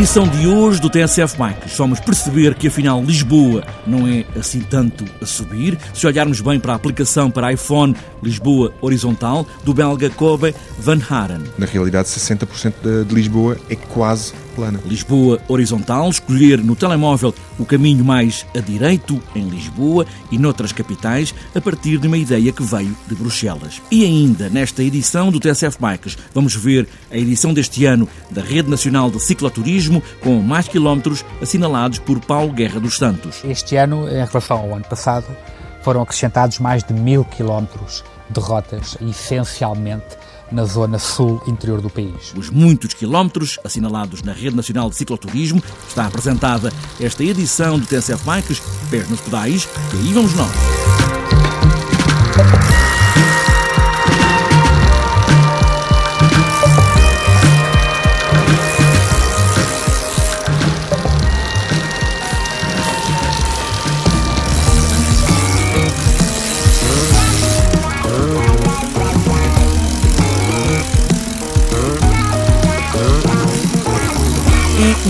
Edição de hoje do TSF Bikes, vamos perceber que afinal Lisboa não é assim tanto a subir. Se olharmos bem para a aplicação para iPhone Lisboa Horizontal, do belga Kobe Van Haren. Na realidade, 60% de, de Lisboa é quase plana. Lisboa Horizontal, escolher no telemóvel o caminho mais a direito em Lisboa e noutras capitais, a partir de uma ideia que veio de Bruxelas. E ainda, nesta edição do TSF Bikes, vamos ver a edição deste ano da Rede Nacional de Cicloturismo, com mais quilómetros assinalados por Paulo Guerra dos Santos. Este ano, em relação ao ano passado, foram acrescentados mais de mil quilómetros de rotas, essencialmente na zona sul interior do país. Os muitos quilómetros assinalados na Rede Nacional de Cicloturismo está apresentada esta edição do TSF Bikes, pés nos pedais, e aí vamos nós.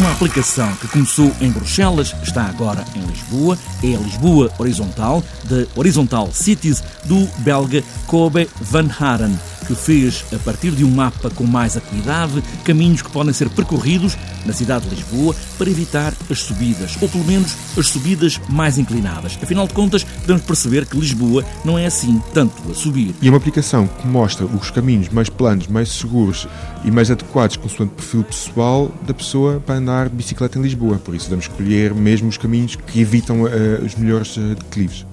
Uma aplicação que começou em Bruxelas está agora em Lisboa. É a Lisboa Horizontal, da Horizontal Cities, do belga Kobe Van Haren que fez, a partir de um mapa com mais acuidade, caminhos que podem ser percorridos na cidade de Lisboa para evitar as subidas, ou pelo menos as subidas mais inclinadas. Afinal de contas, podemos perceber que Lisboa não é assim tanto a subir. E é uma aplicação que mostra os caminhos mais planos, mais seguros e mais adequados consoante o perfil pessoal da pessoa para andar de bicicleta em Lisboa. Por isso, devemos escolher mesmo os caminhos que evitam uh, os melhores uh, declives.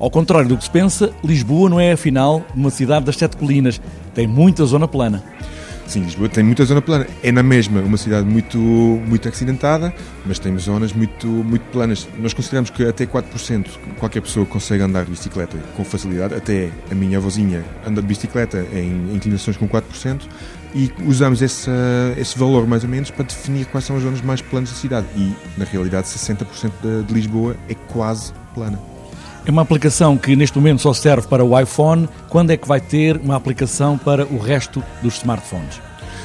Ao contrário do que se pensa, Lisboa não é afinal uma cidade das sete colinas. Tem muita zona plana. Sim, Lisboa tem muita zona plana. É na mesma uma cidade muito, muito acidentada, mas tem zonas muito, muito planas. Nós consideramos que até 4% qualquer pessoa consegue andar de bicicleta com facilidade. Até a minha avózinha anda de bicicleta em inclinações com 4%. E usamos esse, esse valor mais ou menos para definir quais são as zonas mais planas da cidade. E na realidade, 60% de, de Lisboa é quase plana. É uma aplicação que neste momento só serve para o iPhone. Quando é que vai ter uma aplicação para o resto dos smartphones?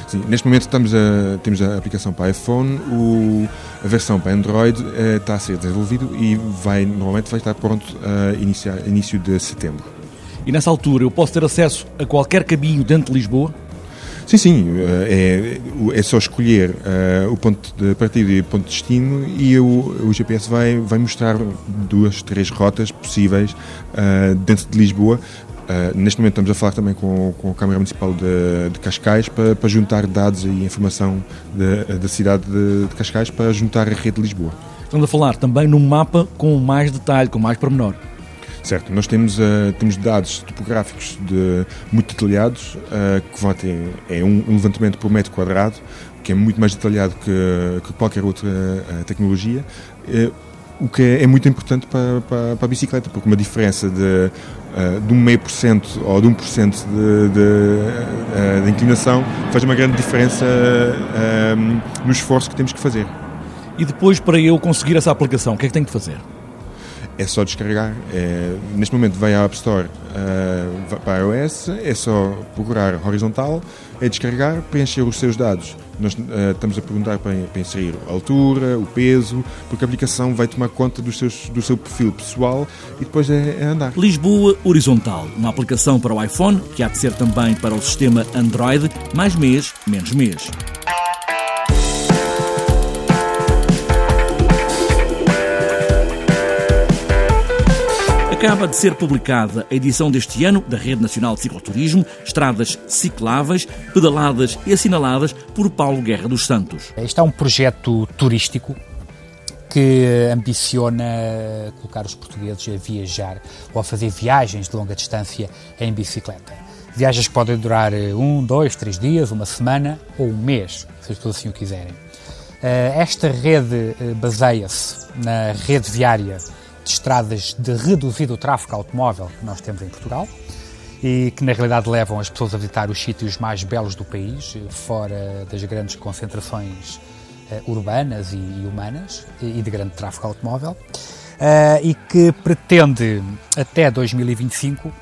Sim, neste momento estamos a, temos a aplicação para iPhone, o, a versão para Android eh, está a ser desenvolvido e vai, normalmente vai estar pronto a iniciar, início de setembro. E nessa altura eu posso ter acesso a qualquer caminho dentro de Lisboa? Sim, sim, é, é só escolher uh, o ponto de partida e o ponto de destino e o, o GPS vai, vai mostrar duas, três rotas possíveis uh, dentro de Lisboa. Uh, neste momento estamos a falar também com, com a Câmara Municipal de, de Cascais para, para, juntar dados e informação da cidade de, de Cascais para juntar a rede de Lisboa. Estamos a falar também num mapa com mais detalhe, com mais pormenor. Certo, nós temos, uh, temos dados topográficos de, muito detalhados, uh, que vão ter é um, um, levantamento por metro quadrado, que é muito mais detalhado que, que qualquer outra uh, tecnologia, o que é, é, muito importante para, para, para, a bicicleta, porque uma diferença de, de um meio por cento ou de um por cento de, de, inclinação faz uma grande diferença no esforço que temos que fazer. E depois, para eu conseguir essa aplicação, o que é que tenho que fazer? É só descarregar. É, neste momento vai à App Store uh, para iOS, é só procurar horizontal, é descarregar, preencher os seus dados. Nós uh, estamos a perguntar para, para, inserir a altura, o peso, porque a aplicação vai tomar conta dos seus, do seu perfil pessoal e depois é, é andar. Lisboa Horizontal, uma aplicação para o iPhone, que há de ser também para o sistema Android, mais mês, menos mês. Acaba de ser publicada a edição deste ano da Rede Nacional de Cicloturismo, estradas cicláveis, pedaladas e assinaladas por Paulo Guerra dos Santos. Este é um projeto turístico que ambiciona colocar os portugueses a viajar ou a fazer viagens de longa distância em bicicleta. Viagens que podem durar um, dois, três dias, uma semana ou um mês, se as pessoas assim o quiserem. Eh, esta rede eh, baseia-se na rede viária de estradas de reduzido tráfego automóvel que nós temos em Portugal e que na realidade levam as pessoas a visitar os sítios mais belos do país, fora das grandes concentrações uh, urbanas e, e, humanas e, de grande tráfego automóvel, uh, e que pretende até 2025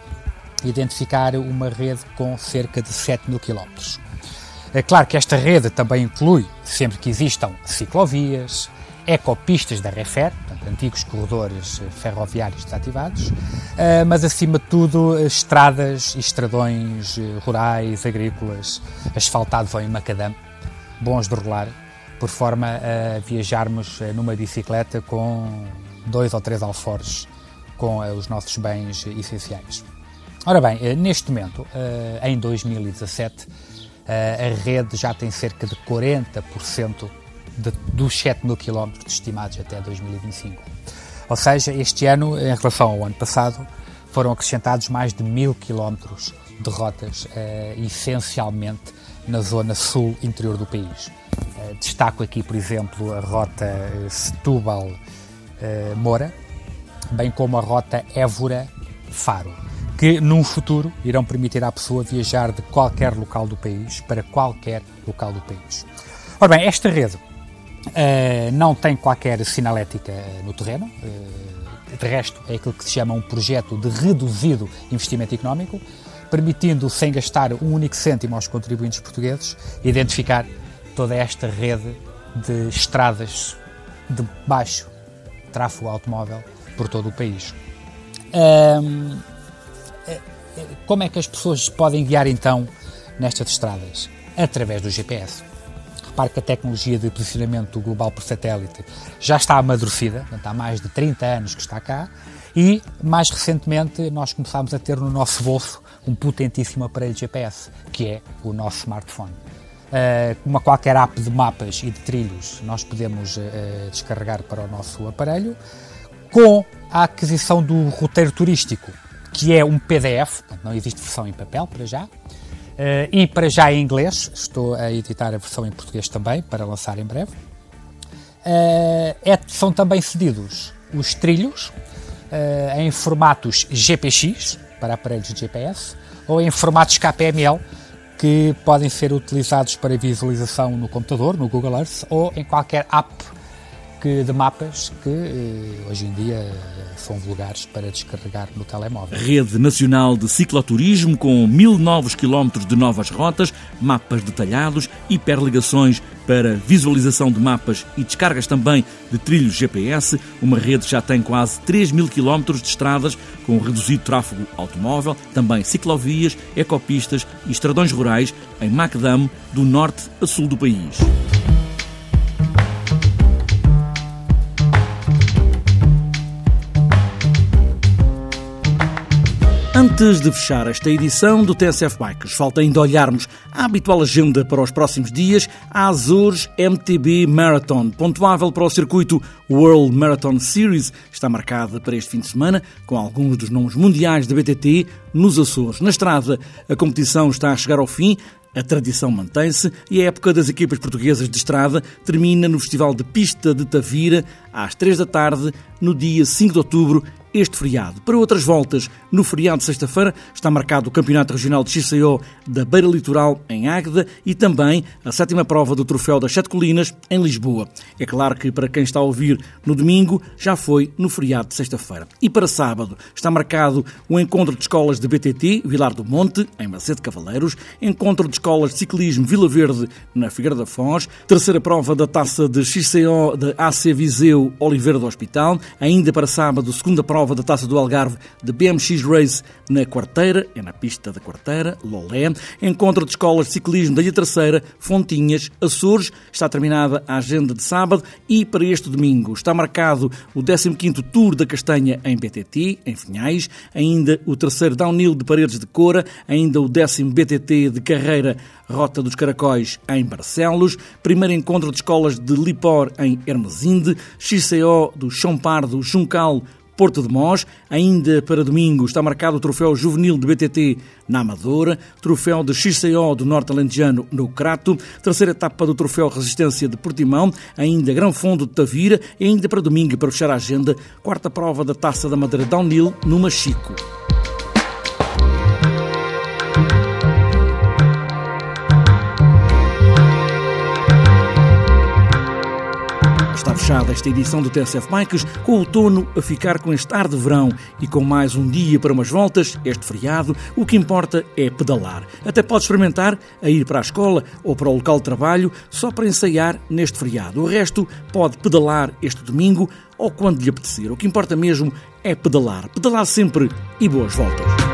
identificar uma rede com cerca de 7 mil quilómetros. É claro que esta rede também inclui, sempre que existam ciclovias, ecopistas da Refer, antigos corredores eh, ferroviários desativados, eh, mas acima de tudo estradas e estradões rurais, agrícolas, asfaltados ou em macadam, bons de rolar, por forma a viajarmos numa bicicleta com dois ou três alforjes com os nossos bens essenciais. Ora bem, neste momento, em 2017, a rede já tem cerca de 40% dos 7 mil quilómetros estimados até 2025. Ou seja, este ano, em relação ao ano passado, foram acrescentados mais de mil quilómetros de rotas, uh, essencialmente na zona sul interior do país. Uh, destaco aqui, por exemplo, a rota Setúbal-Moura, uh, bem como a rota Évora-Faro que num futuro irão permitir à pessoa viajar de qualquer local do país para qualquer local do país. Ora bem, esta rede uh, não tem qualquer sinalética no terreno, uh, de resto é aquilo que se chama um projeto de reduzido investimento económico, permitindo, sem gastar um único cêntimo aos contribuintes portugueses, identificar toda esta rede de estradas de baixo tráfego automóvel por todo o país. Um, como é que as pessoas podem guiar então nestas estradas? Através do GPS. Repare que a tecnologia de posicionamento global por satélite já está amadurecida, portanto, há mais de 30 anos que está cá, e mais recentemente nós começámos a ter no nosso bolso um potentíssimo aparelho GPS, que é o nosso smartphone. Uh, como qualquer app de mapas e de trilhos, nós podemos uh, descarregar para o nosso aparelho, com a aquisição do roteiro turístico que é um PDF, não existe versão em papel para já, uh, e para já em inglês, estou a editar a versão em português também, para lançar em breve. Uh, é, são também cedidos os trilhos uh, em formatos GPX, para aparelhos de GPS, ou em formatos KPML, que podem ser utilizados para visualização no computador, no Google Earth, ou em qualquer app que, de mapas que eh, hoje em dia eh, são vulgares para descarregar no telemóvel. Rede Nacional de Cicloturismo com mil novos quilómetros de novas rotas, mapas detalhados, hiperligações para visualização de mapas e descargas também de trilhos GPS. Uma rede já tem quase 3 mil quilómetros de estradas com reduzido tráfego automóvel, também ciclovias, ecopistas e estradões rurais em Macdam, do norte a sul do país. Antes de fechar esta edição do TSF Bikes, falta ainda olharmos a habitual agenda para os próximos dias, a Azores MTB Marathon, pontuável para o circuito World Marathon Series, está marcada para este fim de semana, com alguns dos nomes mundiais da BTT nos Açores. Na estrada, a competição está a chegar ao fim, a tradição mantém-se e a época das equipas portuguesas de estrada termina no Festival de Pista de Tavira, às 3 da tarde, no dia 5 de outubro, este feriado. Para outras voltas, no feriado de sexta-feira, está marcado o Campeonato Regional de XCO da Beira Litoral, em Águeda, e também a sétima prova do Troféu das Sete Colinas, em Lisboa. É claro que para quem está a ouvir no domingo, já foi no feriado de sexta-feira. E para sábado, está marcado o encontro de escolas de BTT, Vilar do Monte, em Macete Cavaleiros, encontro de escolas de ciclismo Vila Verde, na Figueira da Foz, terceira prova da taça de XCO da AC Viseu, Oliveira do Hospital, ainda para sábado, segunda prova da Taça do Algarve de BMX Race na Quarteira, é na pista da Quarteira, Lolé. Encontro de escolas de ciclismo da Ilha Terceira, Fontinhas, Açores. Está terminada a agenda de sábado e para este domingo está marcado o 15º Tour da Castanha em BTT, em Finhais, ainda o terceiro Downhill de Paredes de Cora, ainda o décimo BTT de Carreira Rota dos Caracóis em Barcelos, primeiro encontro de escolas de Lipor em Hermesinde, XCO do Chão Pardo, Juncal, Porto de Mós. Ainda para domingo está marcado o troféu juvenil de BTT na Amadora, troféu de XCO do Norte Alentejano no Crato, terceira etapa do troféu Resistência de Portimão, ainda Grão Fundo de Tavira. E ainda para domingo, para fechar a agenda, quarta prova da Taça da Madeira Downhill no Machico. Fechada esta edição do TSF Bikes, com o outono a ficar com este ar de verão e com mais um dia para umas voltas, este feriado, o que importa é pedalar. Até pode experimentar a ir para a escola ou para o local de trabalho só para ensaiar neste feriado. O resto pode pedalar este domingo ou quando lhe apetecer. O que importa mesmo é pedalar. Pedalar sempre e boas voltas.